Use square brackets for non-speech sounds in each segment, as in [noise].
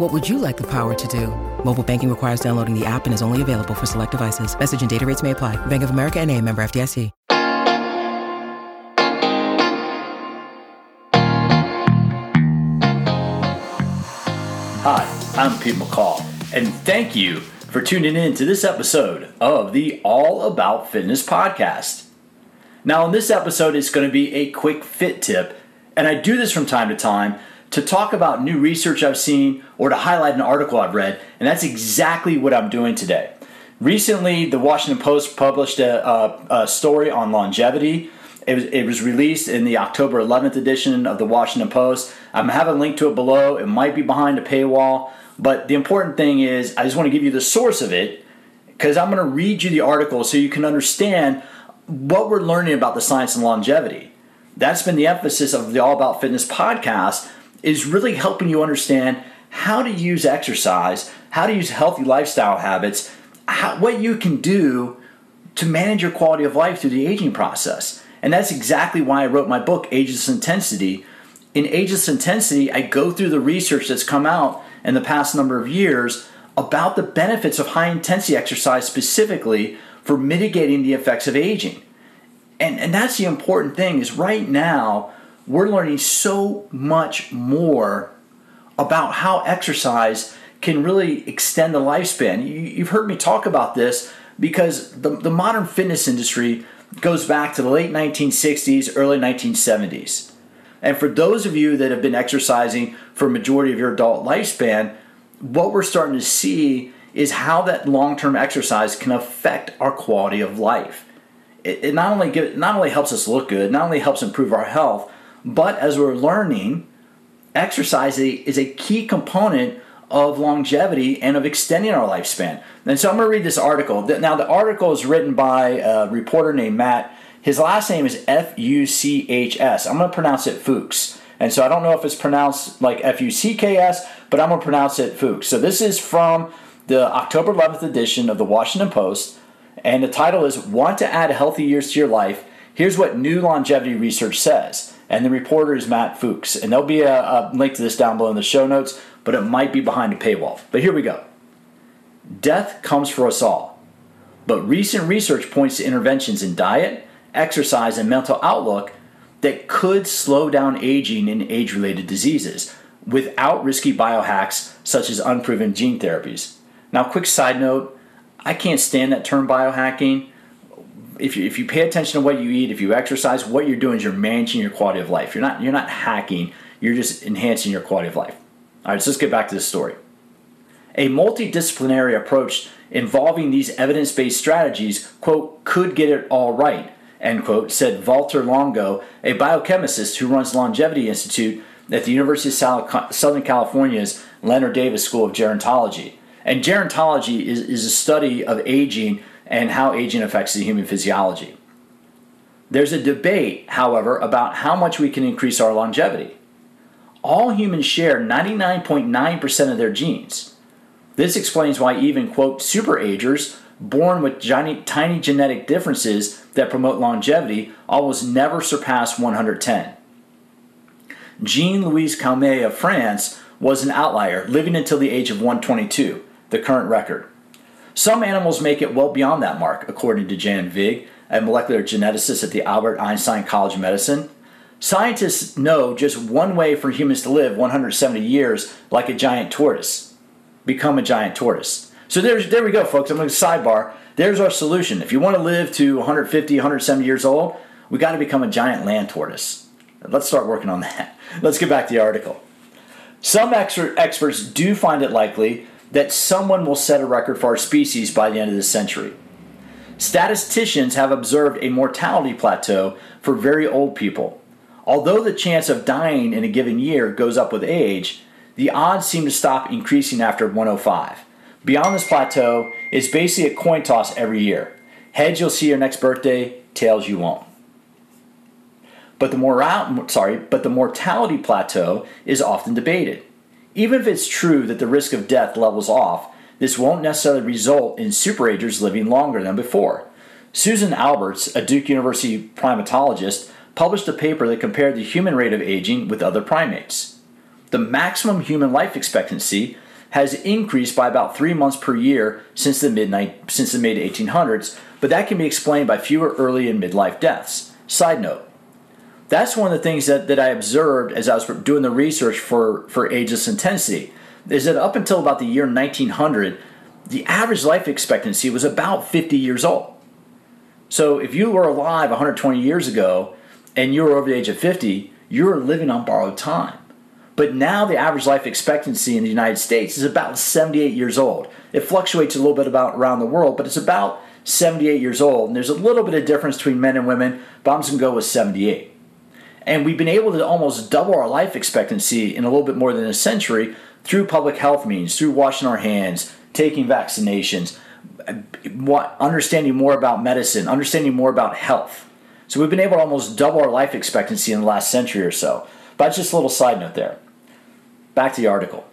What would you like the power to do? Mobile banking requires downloading the app and is only available for select devices. Message and data rates may apply. Bank of America and a member FDIC. Hi, I'm Pete McCall, and thank you for tuning in to this episode of the All About Fitness podcast. Now, in this episode, it's going to be a quick fit tip, and I do this from time to time to talk about new research I've seen or to highlight an article I've read, and that's exactly what I'm doing today. Recently, the Washington Post published a, a, a story on longevity. It was, it was released in the October 11th edition of the Washington Post. I'm to a link to it below. It might be behind a paywall, but the important thing is I just want to give you the source of it because I'm going to read you the article so you can understand what we're learning about the science and longevity. That's been the emphasis of the All About Fitness podcast is really helping you understand how to use exercise, how to use healthy lifestyle habits, how, what you can do to manage your quality of life through the aging process. And that's exactly why I wrote my book, Ageless Intensity. In Ageless Intensity, I go through the research that's come out in the past number of years about the benefits of high intensity exercise specifically for mitigating the effects of aging. And, and that's the important thing is right now we're learning so much more about how exercise can really extend the lifespan. You, have heard me talk about this because the, the modern fitness industry goes back to the late 1960s, early 1970s. And for those of you that have been exercising for a majority of your adult lifespan, what we're starting to see is how that long-term exercise can affect our quality of life. It, it not only give, not only helps us look good, not only helps improve our health, but as we're learning, exercise is a key component of longevity and of extending our lifespan. And so I'm going to read this article. Now, the article is written by a reporter named Matt. His last name is F U C H S. I'm going to pronounce it Fuchs. And so I don't know if it's pronounced like F U C K S, but I'm going to pronounce it Fuchs. So this is from the October 11th edition of the Washington Post. And the title is Want to Add Healthy Years to Your Life? Here's what new longevity research says and the reporter is Matt Fuchs. And there'll be a, a link to this down below in the show notes, but it might be behind a paywall. But here we go. Death comes for us all, but recent research points to interventions in diet, exercise, and mental outlook that could slow down aging in age related diseases without risky biohacks such as unproven gene therapies. Now, quick side note I can't stand that term biohacking if you, if you pay attention to what you eat, if you exercise, what you're doing is you're managing your quality of life. You're not you're not hacking. You're just enhancing your quality of life. All right, so let's get back to the story. A multidisciplinary approach involving these evidence-based strategies, quote, could get it all right, end quote, said Walter Longo, a biochemist who runs Longevity Institute at the University of Southern California's Leonard Davis School of Gerontology. And gerontology is, is a study of aging and how aging affects the human physiology. There's a debate, however, about how much we can increase our longevity. All humans share 99.9% of their genes. This explains why even, quote, superagers born with tiny, tiny genetic differences that promote longevity almost never surpass 110. Jeanne Louise Calment of France was an outlier, living until the age of 122, the current record. Some animals make it well beyond that mark, according to Jan Vijg, a molecular geneticist at the Albert Einstein College of Medicine. Scientists know just one way for humans to live 170 years like a giant tortoise become a giant tortoise. So there's, there we go, folks. I'm going to sidebar. There's our solution. If you want to live to 150, 170 years old, we got to become a giant land tortoise. Let's start working on that. [laughs] Let's get back to the article. Some experts do find it likely that someone will set a record for our species by the end of this century. Statisticians have observed a mortality plateau for very old people. Although the chance of dying in a given year goes up with age, the odds seem to stop increasing after 105. Beyond this plateau, it's basically a coin toss every year. Heads, you'll see your next birthday, tails, you won't. But the sorry, but the mortality plateau is often debated. Even if it's true that the risk of death levels off, this won't necessarily result in superagers living longer than before. Susan Alberts, a Duke University primatologist, published a paper that compared the human rate of aging with other primates. The maximum human life expectancy has increased by about three months per year since the mid since the mid 1800s, but that can be explained by fewer early and midlife deaths. Side note: that's one of the things that, that I observed as I was doing the research for, for ageless intensity is that up until about the year 1900, the average life expectancy was about 50 years old. So if you were alive 120 years ago and you were over the age of 50, you were living on borrowed time. But now the average life expectancy in the United States is about 78 years old. It fluctuates a little bit about around the world, but it's about 78 years old. And there's a little bit of difference between men and women, but I'm go with 78. And we've been able to almost double our life expectancy in a little bit more than a century through public health means, through washing our hands, taking vaccinations, understanding more about medicine, understanding more about health. So we've been able to almost double our life expectancy in the last century or so. But just a little side note there. Back to the article.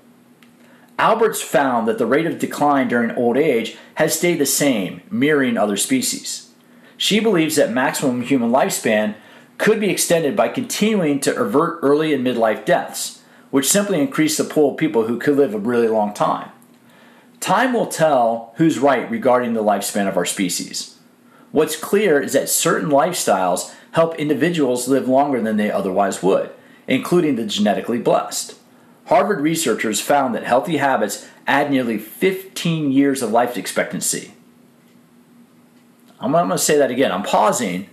Alberts found that the rate of decline during old age has stayed the same, mirroring other species. She believes that maximum human lifespan could be extended by continuing to avert early and midlife deaths, which simply increase the pool of people who could live a really long time. Time will tell who's right regarding the lifespan of our species. What's clear is that certain lifestyles help individuals live longer than they otherwise would, including the genetically blessed. Harvard researchers found that healthy habits add nearly 15 years of life expectancy. I'm, going to say that again. I'm pausing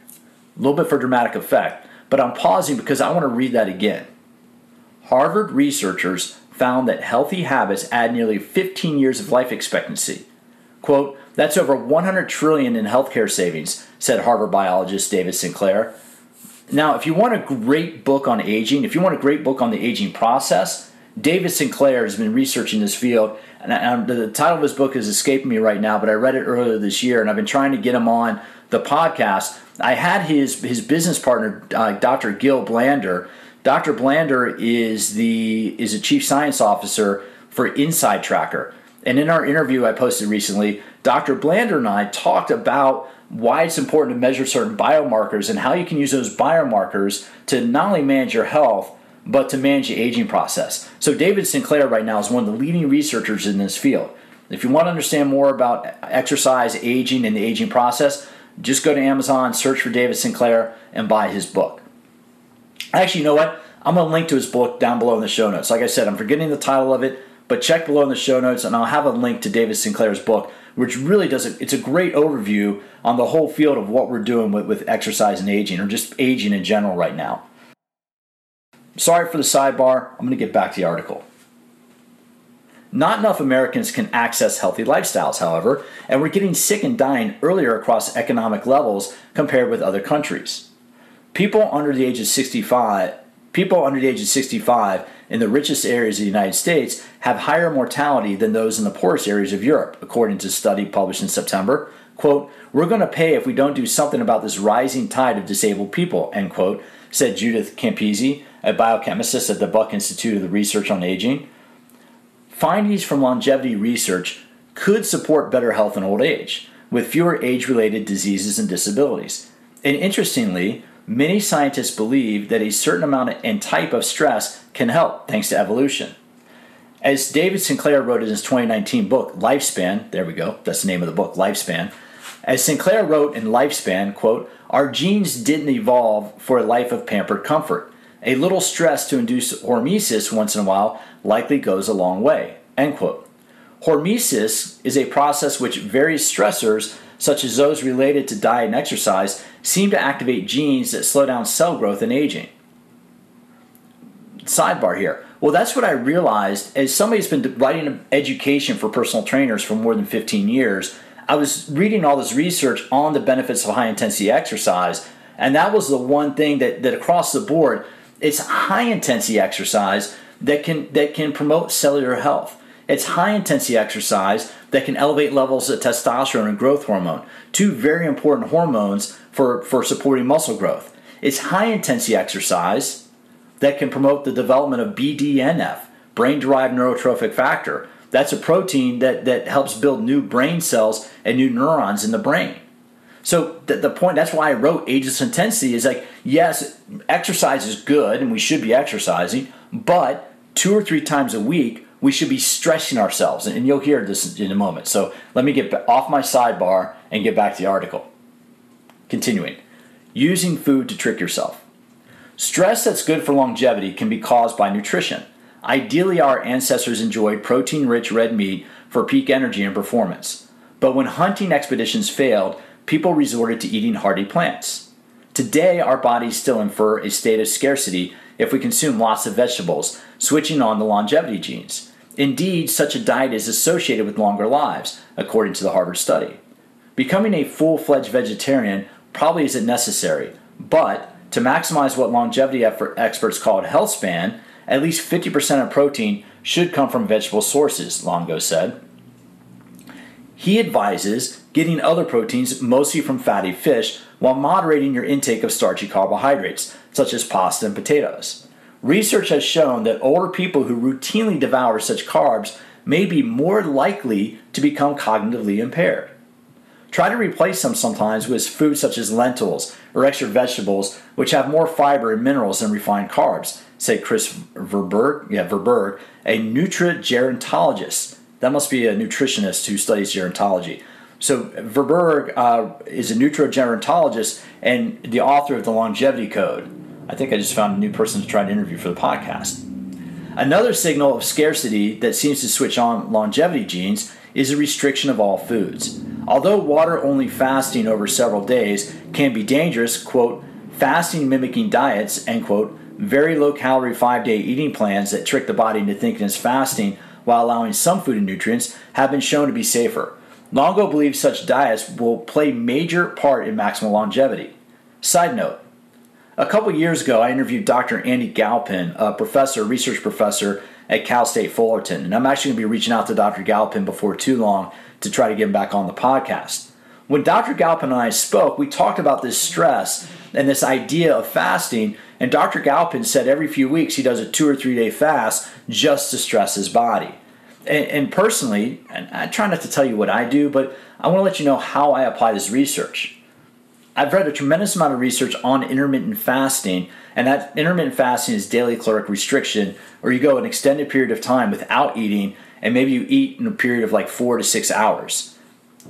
a little bit for dramatic effect, but I'm pausing because I want to read that again. Harvard researchers found that healthy habits add nearly 15 years of life expectancy. Quote, that's over 100 trillion in healthcare savings, said Harvard biologist David Sinclair. Now, if you want a great book on aging, if you want a great book on the aging process, David Sinclair has been researching this field, and the title of his book is escaping me right now, but I read it earlier this year, and I've been trying to get him on the podcast I had his his business partner, uh, Dr. Gil Blander. Dr. Blander is the is a chief science officer for Inside Tracker. And in our interview I posted recently, Dr. Blander and I talked about why it's important to measure certain biomarkers and how you can use those biomarkers to not only manage your health, but to manage the aging process. So, David Sinclair right now is one of the leading researchers in this field. If you want to understand more about exercise, aging, and the aging process, just go to Amazon, search for David Sinclair, and buy his book. Actually, you know what? I'm going to link to his book down below in the show notes. Like I said, I'm forgetting the title of it, but check below in the show notes, and I'll have a link to David Sinclair's book, which really does it. It's a great overview on the whole field of what we're doing with, with exercise and aging, or just aging in general right now. Sorry for the sidebar. I'm going to get back to the article. Not enough Americans can access healthy lifestyles, however, and we're getting sick and dying earlier across economic levels compared with other countries. People under the age of 65, people under the age of 65 in the richest areas of the United States have higher mortality than those in the poorest areas of Europe, according to a study published in September. Quote, we're going to pay if we don't do something about this rising tide of disabled people, end quote, said Judith Campisi, a biochemist at the Buck Institute of the Research on Aging. Findings from longevity research could support better health in old age. with fewer age related diseases and disabilities. And interestingly, many scientists believe that a certain amount and type of stress can help thanks to evolution. As David Sinclair wrote in his 2019 book, Lifespan, there we go, that's the name of the book, Lifespan. As Sinclair wrote in Lifespan, quote, our genes didn't evolve for a life of pampered comfort. A little stress to induce hormesis once in a while likely goes a long way, end quote. Hormesis is a process which various stressors, such as those related to diet and exercise, seem to activate genes that slow down cell growth and aging. Sidebar here. Well, that's what I realized as somebody who's been writing education for personal trainers for more than 15 years. I was reading all this research on the benefits of high intensity exercise, and that was the one thing that, that across the board, it's high intensity exercise that can that can promote cellular health. It's high intensity exercise that can elevate levels of testosterone and growth hormone, two very important hormones for, for supporting muscle growth. It's high intensity exercise that can promote the development of BDNF, brain derived neurotrophic factor. That's a protein that, that helps build new brain cells and new neurons in the brain. So the, the point that's why I wrote ageless intensity is like yes, exercise is good and we should be exercising, but two or three times a week we should be stressing ourselves, and you'll hear this in a moment. So let me get off my sidebar and get back to the article. Continuing, using food to trick yourself. Stress that's good for longevity can be caused by nutrition. Ideally, our ancestors enjoyed protein rich red meat for peak energy and performance. But when hunting expeditions failed, people resorted to eating hardy plants. Today, our bodies still infer a state of scarcity if we consume lots of vegetables, switching on the longevity genes. Indeed, such a diet is associated with longer lives, according to the Harvard study. Becoming a full fledged vegetarian probably isn't necessary, but to maximize what longevity experts call health span, at least 50% of protein should come from vegetable sources, Longo said. He advises getting other proteins mostly from fatty fish while moderating your intake of starchy carbohydrates, such as pasta and potatoes. Research has shown that older people who routinely devour such carbs may be more likely to become cognitively impaired. Try to replace them sometimes with foods such as lentils or extra vegetables, which have more fiber and minerals than refined carbs, say Kris Verburgh, yeah, Verburgh, a nutrigerontologist. That must be a nutritionist who studies gerontology. So Verburgh uh, is a nutrigerontologist and the author of the Longevity Code. I think I just found a new person to try to interview for the podcast. Another signal of scarcity that seems to switch on longevity genes is a restriction of all foods. Although water only fasting over several days can be dangerous, quote, fasting mimicking diets, end quote, very low calorie five day eating plans that trick the body into thinking it's fasting while allowing some food and nutrients have been shown to be safer. Longo believes such diets will play major part in maximal longevity. Side note, a couple years ago, I interviewed Dr. Andy Galpin, a professor, research professor at Cal State Fullerton, and I'm actually going to be reaching out to Dr. Galpin before too long to try to get him back on the podcast. When Dr. Galpin and I spoke, we talked about this stress and this idea of fasting, and Dr. Galpin said every few weeks he does a two or three day fast just to stress his body. And, and personally, and I try not to tell you what I do, but I want to let you know how I apply this research. I've read a tremendous amount of research on intermittent fasting, and that intermittent fasting is daily caloric restriction, or you go an extended period of time without eating, and maybe you eat in a period of like four to six hours.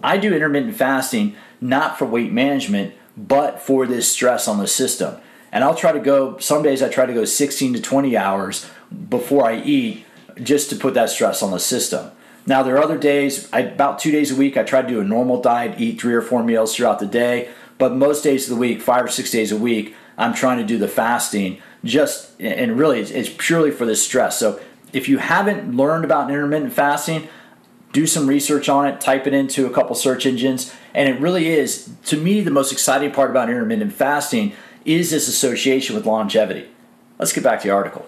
I do intermittent fasting not for weight management, but for this stress on the system. And I'll try to go, some days I try to go 16 to 20 hours before I eat just to put that stress on the system. Now, there are other days, I, about two days a week, I try to do a normal diet, eat three or four meals throughout the day. But most days of the week, five or six days a week, I'm trying to do the fasting just, and really it's, it's purely for the stress. So if you haven't learned about intermittent fasting, do some research on it, type it into a couple search engines, and it really is, to me, the most exciting part about intermittent fasting is this association with longevity. Let's get back to the article.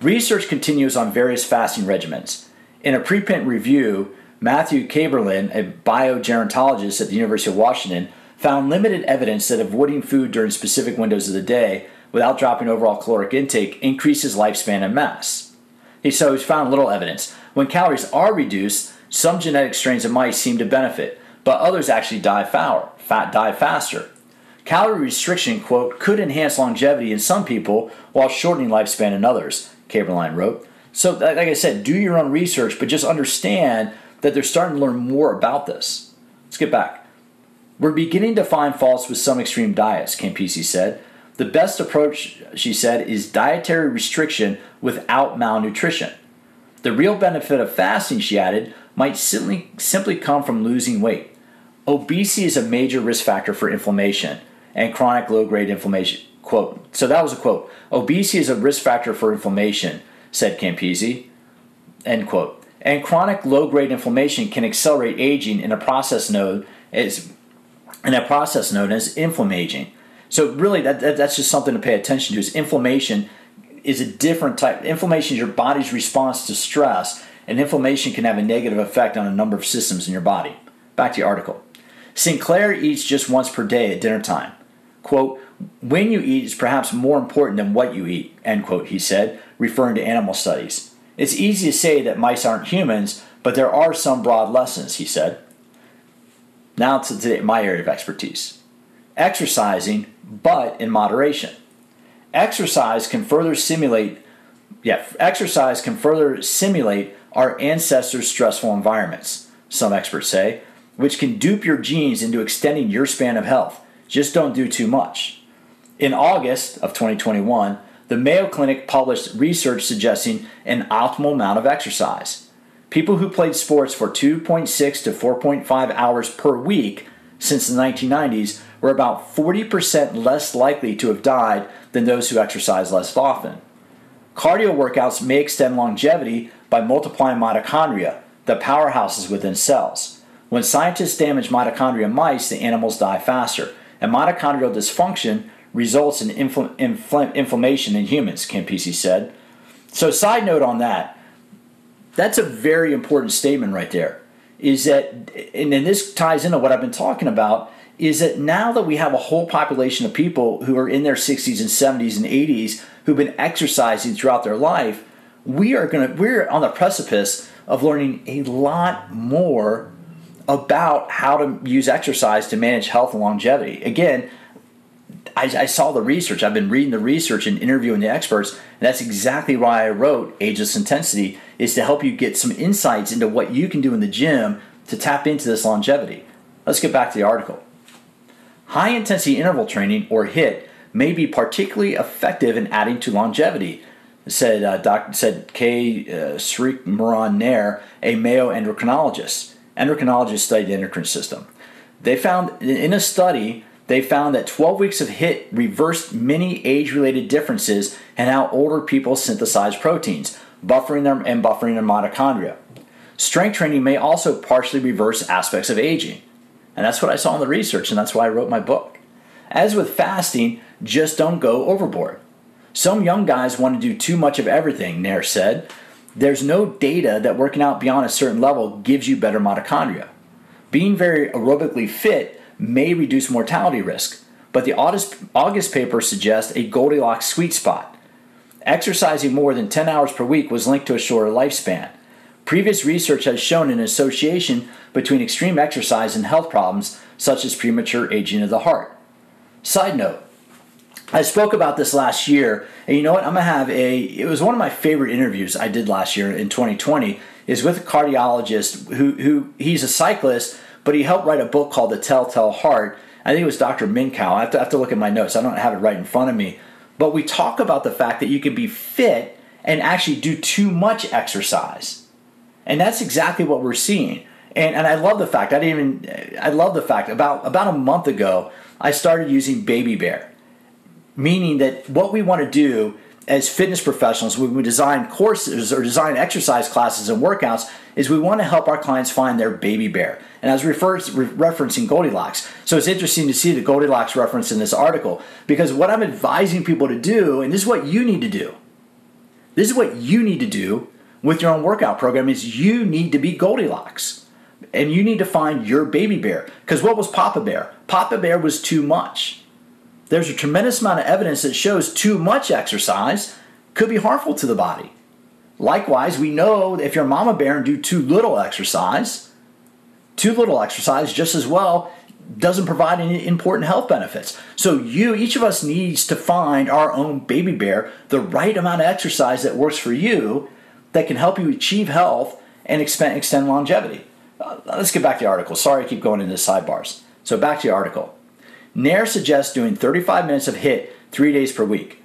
Research continues on various fasting regimens. In a preprint review, Matthew Kaeberlein, a biogerontologist at the University of Washington, found limited evidence that avoiding food during specific windows of the day without dropping overall caloric intake increases lifespan and mass. He says he's found little evidence. When calories are reduced, some genetic strains of mice seem to benefit, but others actually die, foul, fat, die faster. Calorie restriction, quote, could enhance longevity in some people while shortening lifespan in others, Kaeberlein wrote. So, like I said, do your own research, but just understand that they're starting to learn more about this. Let's get back. We're beginning to find faults with some extreme diets, Campisi said. The best approach, she said, is dietary restriction without malnutrition. The real benefit of fasting, she added, might simply, simply come from losing weight. Obesity is a major risk factor for inflammation and chronic low grade inflammation. Quote. So that was a quote. Obesity is a risk factor for inflammation, said Campisi. End quote. And chronic low grade inflammation can accelerate aging in a process known as in a process known as inflammaging. So really, that, that, that's just something to pay attention to. Is inflammation is a different type. Inflammation is your body's response to stress, and inflammation can have a negative effect on a number of systems in your body. Back to the article. Sinclair eats just once per day at dinner time. Quote, when you eat is perhaps more important than what you eat, end quote, he said, referring to animal studies. It's easy to say that mice aren't humans, but there are some broad lessons, he said. Now to my area of expertise exercising, but in moderation. Exercise can further simulate, yeah, exercise can further simulate our ancestors' stressful environments, some experts say, which can dupe your genes into extending your span of health. Just don't do too much. In August of 2021, the Mayo Clinic published research suggesting an optimal amount of exercise. People who played sports for 2.6 to 4.5 hours per week since the 1990s were about 40% less likely to have died than those who exercise less often. Cardio workouts may extend longevity by multiplying mitochondria, the powerhouses within cells. When scientists damage mitochondria mice, the animals die faster, and mitochondrial dysfunction results in infl- infl- inflammation in humans, Campisi said. So, side note on that, that's a very important statement right there. Is that, and then this ties into what I've been talking about, is that now that we have a whole population of people who are in their 60s and 70s and 80s who've been exercising throughout their life, we are going to we're on the precipice of learning a lot more about how to use exercise to manage health and longevity. Again, I, I, saw the research. I've been reading the research and interviewing the experts, and that's exactly why I wrote Ageless Intensity is to help you get some insights into what you can do in the gym to tap into this longevity. Let's get back to the article. High intensity interval training, or HIIT, may be particularly effective in adding to longevity, said uh, Dr. said K. Uh, Moran Nair, a Mayo endocrinologist. Endocrinologists study the endocrine system. They found in a study they found that 12 weeks of HIIT reversed many age-related differences in how older people synthesize proteins, buffering them and buffering their mitochondria. Strength training may also partially reverse aspects of aging. And that's what I saw in the research, and that's why I wrote my book. As with fasting, just don't go overboard. Some young guys want to do too much of everything, Nair said. There's no data that working out beyond a certain level gives you better mitochondria. Being very aerobically fit may reduce mortality risk, but the August, paper suggests a Goldilocks sweet spot. Exercising more than 10 hours per week was linked to a shorter lifespan. Previous research has shown an association between extreme exercise and health problems such as premature aging of the heart. Side note, I spoke about this last year, and you know what? I'm gonna have a. It was one of my favorite interviews I did last year in 2020. Is with a cardiologist who who he's a cyclist, but he helped write a book called The Telltale Heart. I think it was Dr. Minkow. I have, to, I have to look at my notes. I don't have it right in front of me, but we talk about the fact that you can be fit and actually do too much exercise. And that's exactly what we're seeing. And, and I love the fact, I didn't even, I love the fact, about, about a month ago, I started using Baby Bear, meaning that what we want to do as fitness professionals when we design courses or design exercise classes and workouts is we want to help our clients find their baby bear. And I was refer- re- referencing Goldilocks. So it's interesting to see the Goldilocks reference in this article because what I'm advising people to do, and this is what you need to do. This is what you need to do with your own workout program is you need to be Goldilocks. And you need to find your baby bear. Because what was Papa Bear? Papa Bear was too much. There's a tremendous amount of evidence that shows too much exercise could be harmful to the body. Likewise, we know if you're Mama Bear and do too little exercise, Too little exercise, just as well, doesn't provide any important health benefits. So you, each of us needs to find our own baby bear, the right amount of exercise that works for you, that can help you achieve health and extend longevity. Uh, let's get back to the article. Sorry, I keep going into sidebars. So back to the article. Nair suggests doing 35 minutes of HIIT three days per week,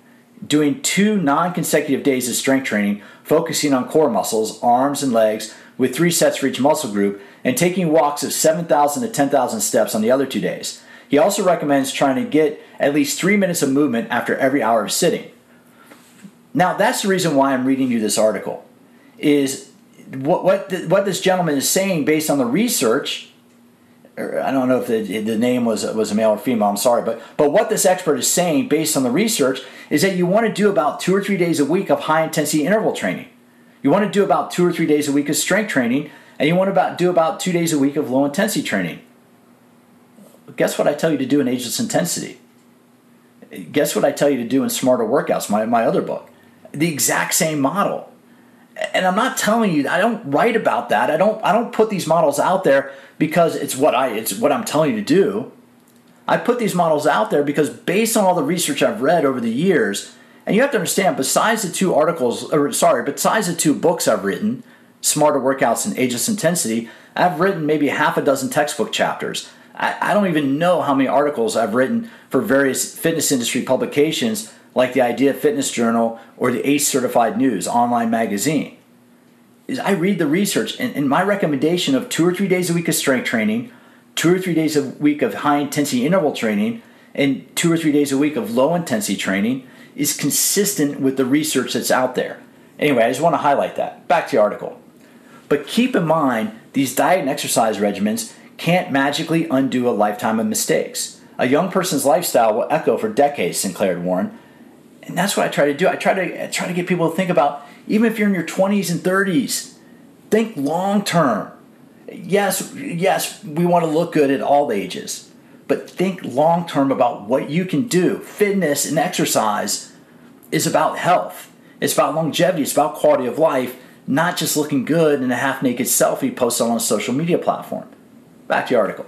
doing two non-consecutive days of strength training, focusing on core muscles, arms and legs, with three sets for each muscle group, and taking walks of 7,000 to 10,000 steps on the other two days. He also recommends trying to get at least three minutes of movement after every hour of sitting. Now, that's the reason why I'm reading you this article. Is what what the, what this gentleman is saying based on the research. I don't know if the, the name was was a male or female. I'm sorry, but but what this expert is saying based on the research is that you want to do about two or three days a week of high intensity interval training. You want to do about two or three days a week of strength training, and you want to about, do about two days a week of low intensity training. Guess what I tell you to do in ageless intensity? Guess what I tell you to do in smarter workouts, my, my other book? The exact same model. And I'm not telling you, I don't write about that. I don't I don't put these models out there because it's what I it's what I'm telling you to do. I put these models out there because based on all the research I've read over the years, and you have to understand, besides the two articles, or sorry, besides the two books I've written, Smarter Workouts and Ageless Intensity, I've written maybe half a dozen textbook chapters. I, I don't even know how many articles I've written for various fitness industry publications like the Idea Fitness Journal or the ACE Certified News online magazine. Is I read the research, and, and my recommendation of two or three days a week of strength training, two or three days a week of high intensity interval training, and two or three days a week of low intensity training is consistent with the research that's out there. Anyway, I just want to highlight that. Back to the article. But keep in mind, these diet and exercise regimens can't magically undo a lifetime of mistakes. A young person's lifestyle will echo for decades, Sinclair warned. And that's what I try to do. I try to I try to get people to think about even if you're in your 20s and 30s, think long term. Yes, yes, we want to look good at all ages but think long term about what you can do. Fitness and exercise is about health, it's about longevity, it's about quality of life, not just looking good in a half naked selfie posted on a social media platform. Back to the article.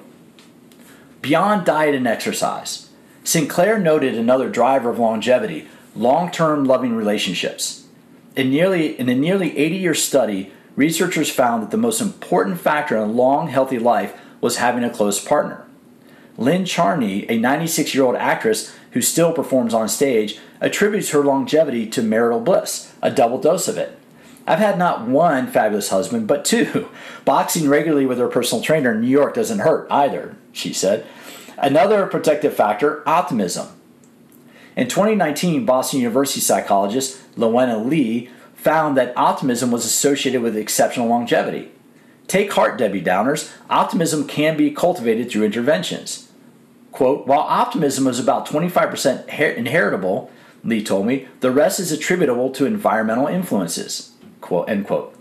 Beyond diet and exercise, Sinclair noted another driver of longevity long term loving relationships. In, nearly, in a nearly 80 year study, researchers found that the most important factor in a long, healthy life was having a close partner. Lynn Charney, a 96 year old actress who still performs on stage, attributes her longevity to marital bliss, a double dose of it. I've had not one fabulous husband, but two. Boxing regularly with her personal trainer in New York doesn't hurt either, she said. Another protective factor optimism. In 2019, Boston University psychologist Lewina Lee found that optimism was associated with exceptional longevity. Take heart, Debbie Downers. Optimism can be cultivated through interventions. Quote, while optimism is about 25% inheritable, Lee told me, the rest is attributable to environmental influences. Quote, end quote.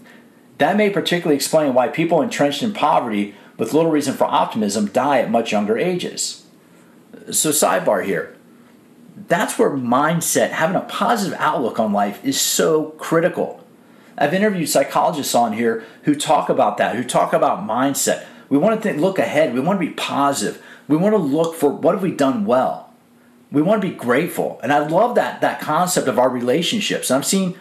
That may particularly explain why people entrenched in poverty with little reason for optimism die at much younger ages. So, sidebar here. That's where mindset, having a positive outlook on life, is so critical. I've interviewed psychologists on here who talk about that, who talk about mindset. We want to think, look ahead. We want to be positive. We want to look for what have we done well. We want to be grateful. And I love that that concept of our relationships. I've seen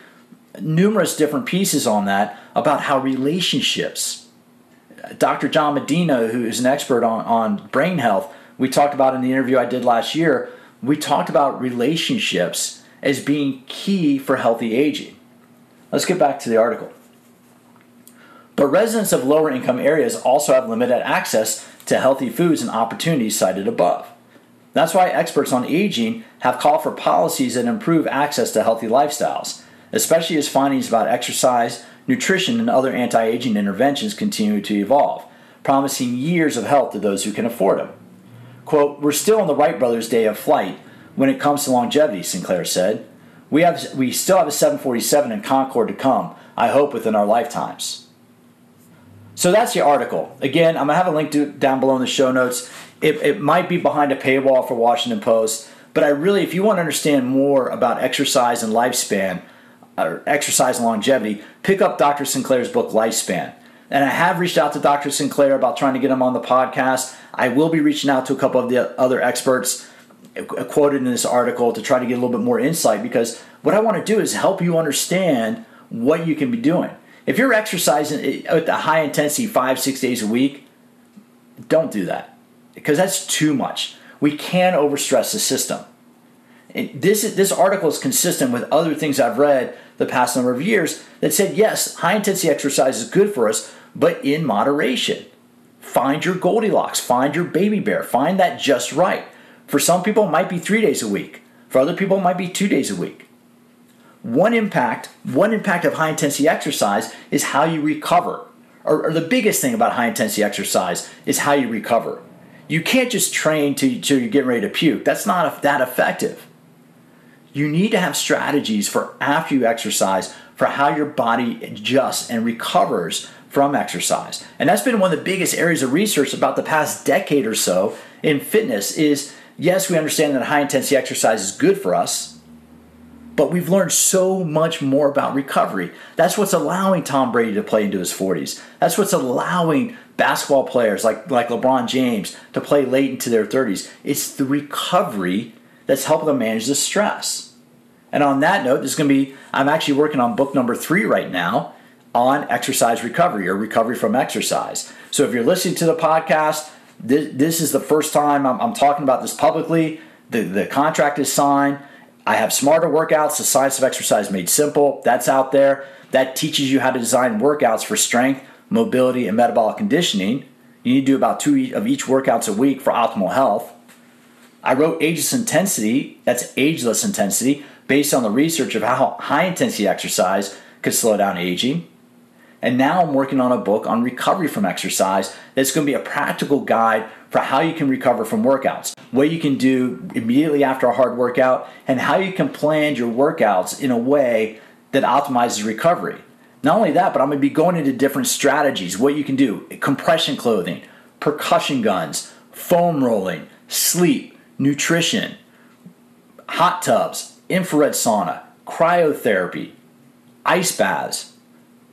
numerous different pieces on that about how relationships. Dr. John Medina, who is an expert on, on brain health, we talked about in the interview I did last year, we talked about relationships as being key for healthy aging. Let's get back to the article. But residents of lower income areas also have limited access to healthy foods and opportunities cited above. That's why experts on aging have called for policies that improve access to healthy lifestyles, especially as findings about exercise, nutrition, and other anti aging interventions continue to evolve, promising years of health to those who can afford them. Quote, We're still on the Wright brothers' day of flight when it comes to longevity, Sinclair said. We, have, we still have a 747 and Concorde to come, I hope within our lifetimes. So that's the article. Again, I'm gonna have a link to down below in the show notes. It, it might be behind a paywall for Washington Post, but I really, if you want to understand more about exercise and lifespan, or exercise and longevity, pick up Dr. Sinclair's book Lifespan. And I have reached out to Dr. Sinclair about trying to get him on the podcast. I will be reaching out to a couple of the other experts uh, quoted in this article to try to get a little bit more insight because what I want to do is help you understand what you can be doing. If you're exercising eh, at the high intensity five, six days a week, don't do that because that's too much. We can overstress the system. And this, this article is consistent with other things I've read the past number of years that said yes, high intensity exercise is good for us, but in moderation. Find your Goldilocks, find your baby bear, find that just right. For some people, it might be three days a week. For other people, it might be two days a week. One impact, one impact of high intensity exercise is how you recover. Or, or the biggest thing about high intensity exercise is how you recover. You can't just train to, to you get ready to puke. That's not that effective. You need to have strategies for after you exercise for how your body adjusts and recovers from exercise. And that's been one of the biggest areas of research about the past decade or so in fitness is yes, we understand that high intensity exercise is good for us, but we've learned so much more about recovery. That's what's allowing Tom Brady to play into his 40s. That's what's allowing basketball players like, like LeBron James to play late into their 30s. It's the recovery that's helping them manage the stress. And on that note, there's going to be, I'm actually working on book number three right now on exercise recovery or recovery from exercise. So if you're listening to the podcast, this, this is the first time I'm, I'm talking about this publicly. The, the contract is signed. I have smarter workouts, the science of exercise made simple. That's out there. That teaches you how to design workouts for strength, mobility, and metabolic conditioning. You need to do about two of each workouts a week for optimal health. I wrote Ageless Intensity, that's ageless intensity, based on the research of how high intensity exercise could slow down aging. And now I'm working on a book on recovery from exercise that's going to be a practical guide for how you can recover from workouts, what you can do immediately after a hard workout, and how you can plan your workouts in a way that optimizes recovery. Not only that, but I'm going to be going into different strategies, what you can do compression clothing, percussion guns, foam rolling, sleep, nutrition, hot tubs, infrared sauna, cryotherapy, ice baths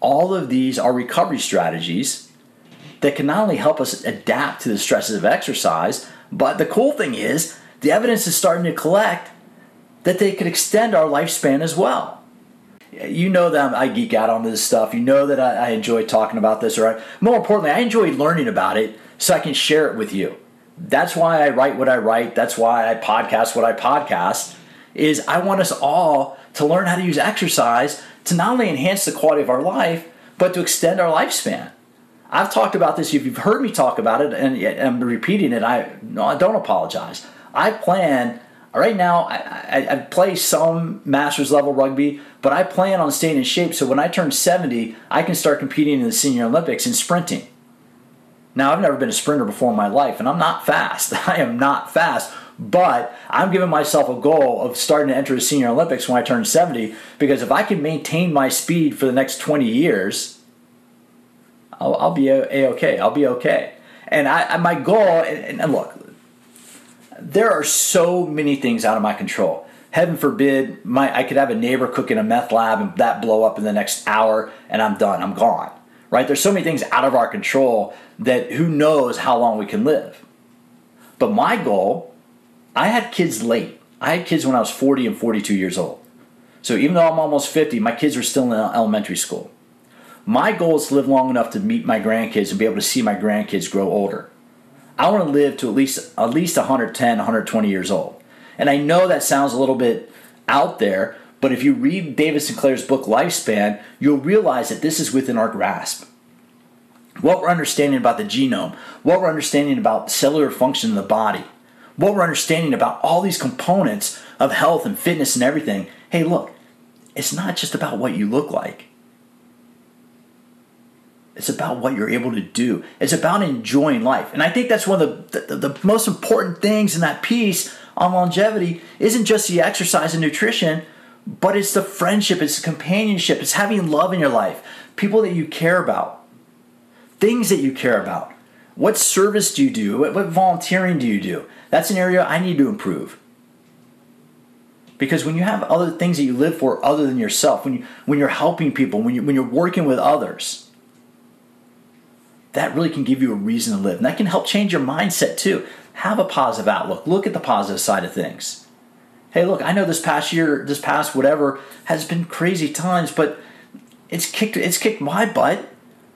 all of these are recovery strategies that can not only help us adapt to the stresses of exercise, but the cool thing is the evidence is starting to collect that they could extend our lifespan as well. You know that I geek out on this stuff. You know that I, enjoy talking about this, or I, more importantly, I enjoy learning about it so I can share it with you. That's why I write what I write. That's why I podcast what I podcast. Is I want us all to learn how to use exercise to not only enhance the quality of our life, but to extend our lifespan. I've talked about this. If you've heard me talk about it, and I'm repeating it, I no, I don't apologize. I plan right now. I, I, I play some masters level rugby, but I plan on staying in shape. So when I turn 70, I can start competing in the Senior Olympics in sprinting. Now I've never been a sprinter before in my life, and I'm not fast. [laughs] I am not fast, but I'm giving myself a goal of starting to enter the Senior Olympics when I turn 70 because if I can maintain my speed for the next 20 years, I'll, I'll be a okay. I'll be okay. And I, my goal, and, and look, there are so many things out of my control. Heaven forbid, my I could have a neighbor cooking a meth lab and that blow up in the next hour, and I'm done. I'm gone. Right? There's so many things out of our control that who knows how long we can live. But my goal I had kids late. I had kids when I was 40 and 42 years old. So even though I'm almost 50, my kids are still in elementary school. My goal is to live long enough to meet my grandkids and be able to see my grandkids grow older. I want to live to at least at least 110, 120 years old. And I know that sounds a little bit out there, but if you read David Sinclair's book Lifespan, you'll realize that this is within our grasp. What we're understanding about the genome, what we're understanding about cellular function in the body, what we're understanding about all these components of health and fitness and everything. Hey, look, it's not just about what you look like. It's about what you're able to do. It's about enjoying life. And I think that's one of the, the, the, most important things in that piece on longevity isn't just the exercise and nutrition, but it's the friendship, it's the companionship, it's having love in your life, people that you care about, things that you care about. What service do you do? What, what volunteering do you do? That's an area I need to improve. Because when you have other things that you live for other than yourself, when, you, when you're helping people, when, you, when you're working with others, that really can give you a reason to live. And that can help change your mindset too. Have a positive outlook. Look at the positive side of things. Hey, look, I know this past year, this past whatever has been crazy times, but it's kicked it's kicked my butt.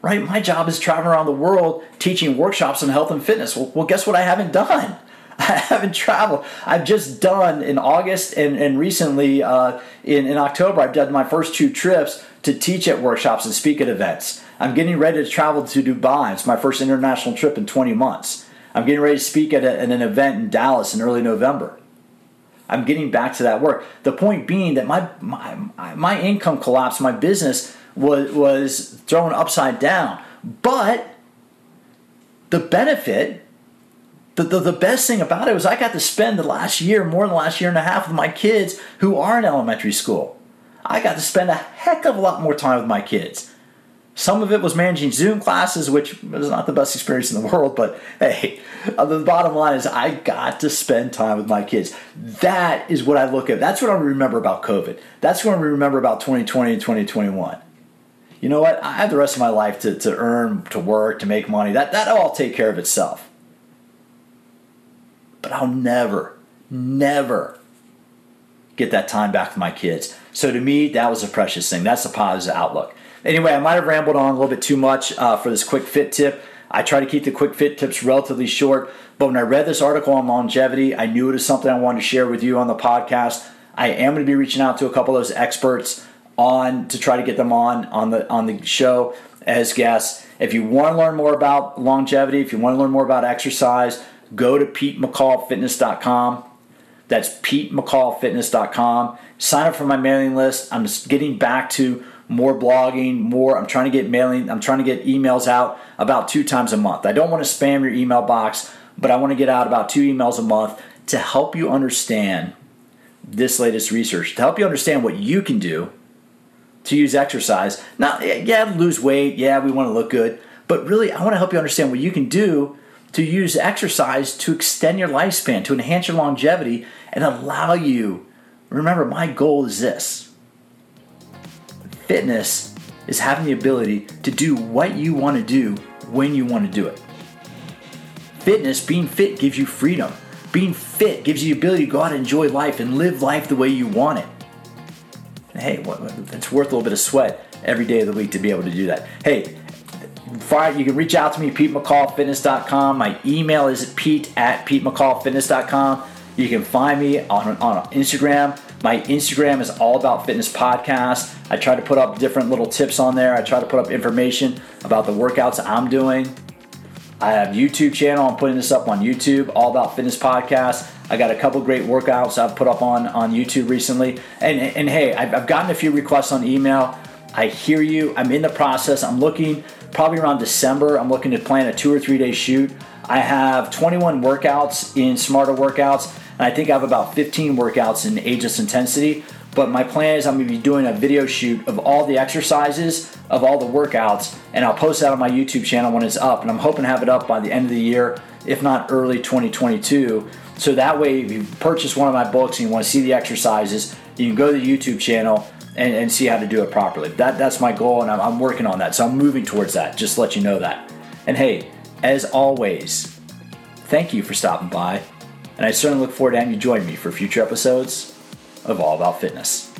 Right? My job is traveling around the world teaching workshops on health and fitness. Well, well guess what I haven't done? [laughs] I haven't traveled. I've just done in August and, and recently uh, in, in October, I've done my first two trips to teach at workshops and speak at events. I'm getting ready to travel to Dubai. It's my first international trip in 20 months. I'm getting ready to speak at, a, at an event in Dallas in early November. I'm getting back to that work. The point being that my my, my income collapsed, my business was was thrown upside down. But the benefit, the, the, the best thing about it was I got to spend the last year, more than the last year and a half, with my kids who are in elementary school. I got to spend a heck of a lot more time with my kids. Some of it was managing Zoom classes, which was not the best experience in the [laughs] world, but hey, the bottom line is I got to spend time with my kids. That is what I look at. That's what I remember about COVID. That's what I remember about 2020 and 2021. You know what? I have the rest of my life to, to earn, to work, to make money. That, that'll all take care of itself. But I'll never, never get that time back with my kids. So to me, that was a precious thing. That's a positive outlook. Anyway, I might have rambled on a little bit too much uh, for this quick fit tip. I try to keep the quick fit tips relatively short, but when I read this article on longevity, I knew it was something I wanted to share with you on the podcast. I am going to be reaching out to a couple of those experts on to try to get them on on the on the show as guests. If you want to learn more about longevity, if you want to learn more about exercise, go to PeteMcCallFitness.com. That's PeteMcCallFitness.com. Sign up for my mailing list. I'm getting back to more blogging, more. I'm trying to get mailing, I'm trying to get emails out about two times a month. I don't want to spam your email box, but I want to get out about two emails a month to help you understand this latest research, to help you understand what you can do to use exercise. Now, yeah, lose weight, yeah, we want to look good, but really, I want to help you understand what you can do to use exercise to extend your lifespan, to enhance your longevity, and allow you. Remember, my goal is this Fitness is having the ability to do what you want to do when you want to do it. Fitness, being fit, gives you freedom. Being fit gives you the ability to go out and enjoy life and live life the way you want it. Hey, it's worth a little bit of sweat every day of the week to be able to do that. Hey, you can reach out to me, PeteMcCallFitness.com. My email is pete at PeteMcCallFitness.com. You can find me on, on Instagram my Instagram is all about fitness podcast. I try to put up different little tips on there. I try to put up information about the workouts I'm doing. I have YouTube channel. I'm putting this up on YouTube, all about fitness podcast. I got a couple great workouts I've put up on on YouTube recently. And and hey, I've, I've gotten a few requests on email. I hear you. I'm in the process. I'm looking probably around December. I'm looking to plan a two or three day shoot. I have 21 workouts in Smarter Workouts and I think I have about 15 workouts in Ageless Intensity. But my plan is I'm to be doing a video shoot of all the exercises, of all the workouts, and I'll post that on my YouTube channel when it's up. And I'm hoping to have it up by the end of the year, if not early 2022. So that way, if you purchase one of my books and you want to see the exercises, you can go to the YouTube channel and, and see how to do it properly. That, that's my goal, and I'm, I'm working on that. So I'm moving towards that, just to let you know that. And hey, as always, thank you for stopping by and I certainly look forward to having you join me for future episodes of All About Fitness.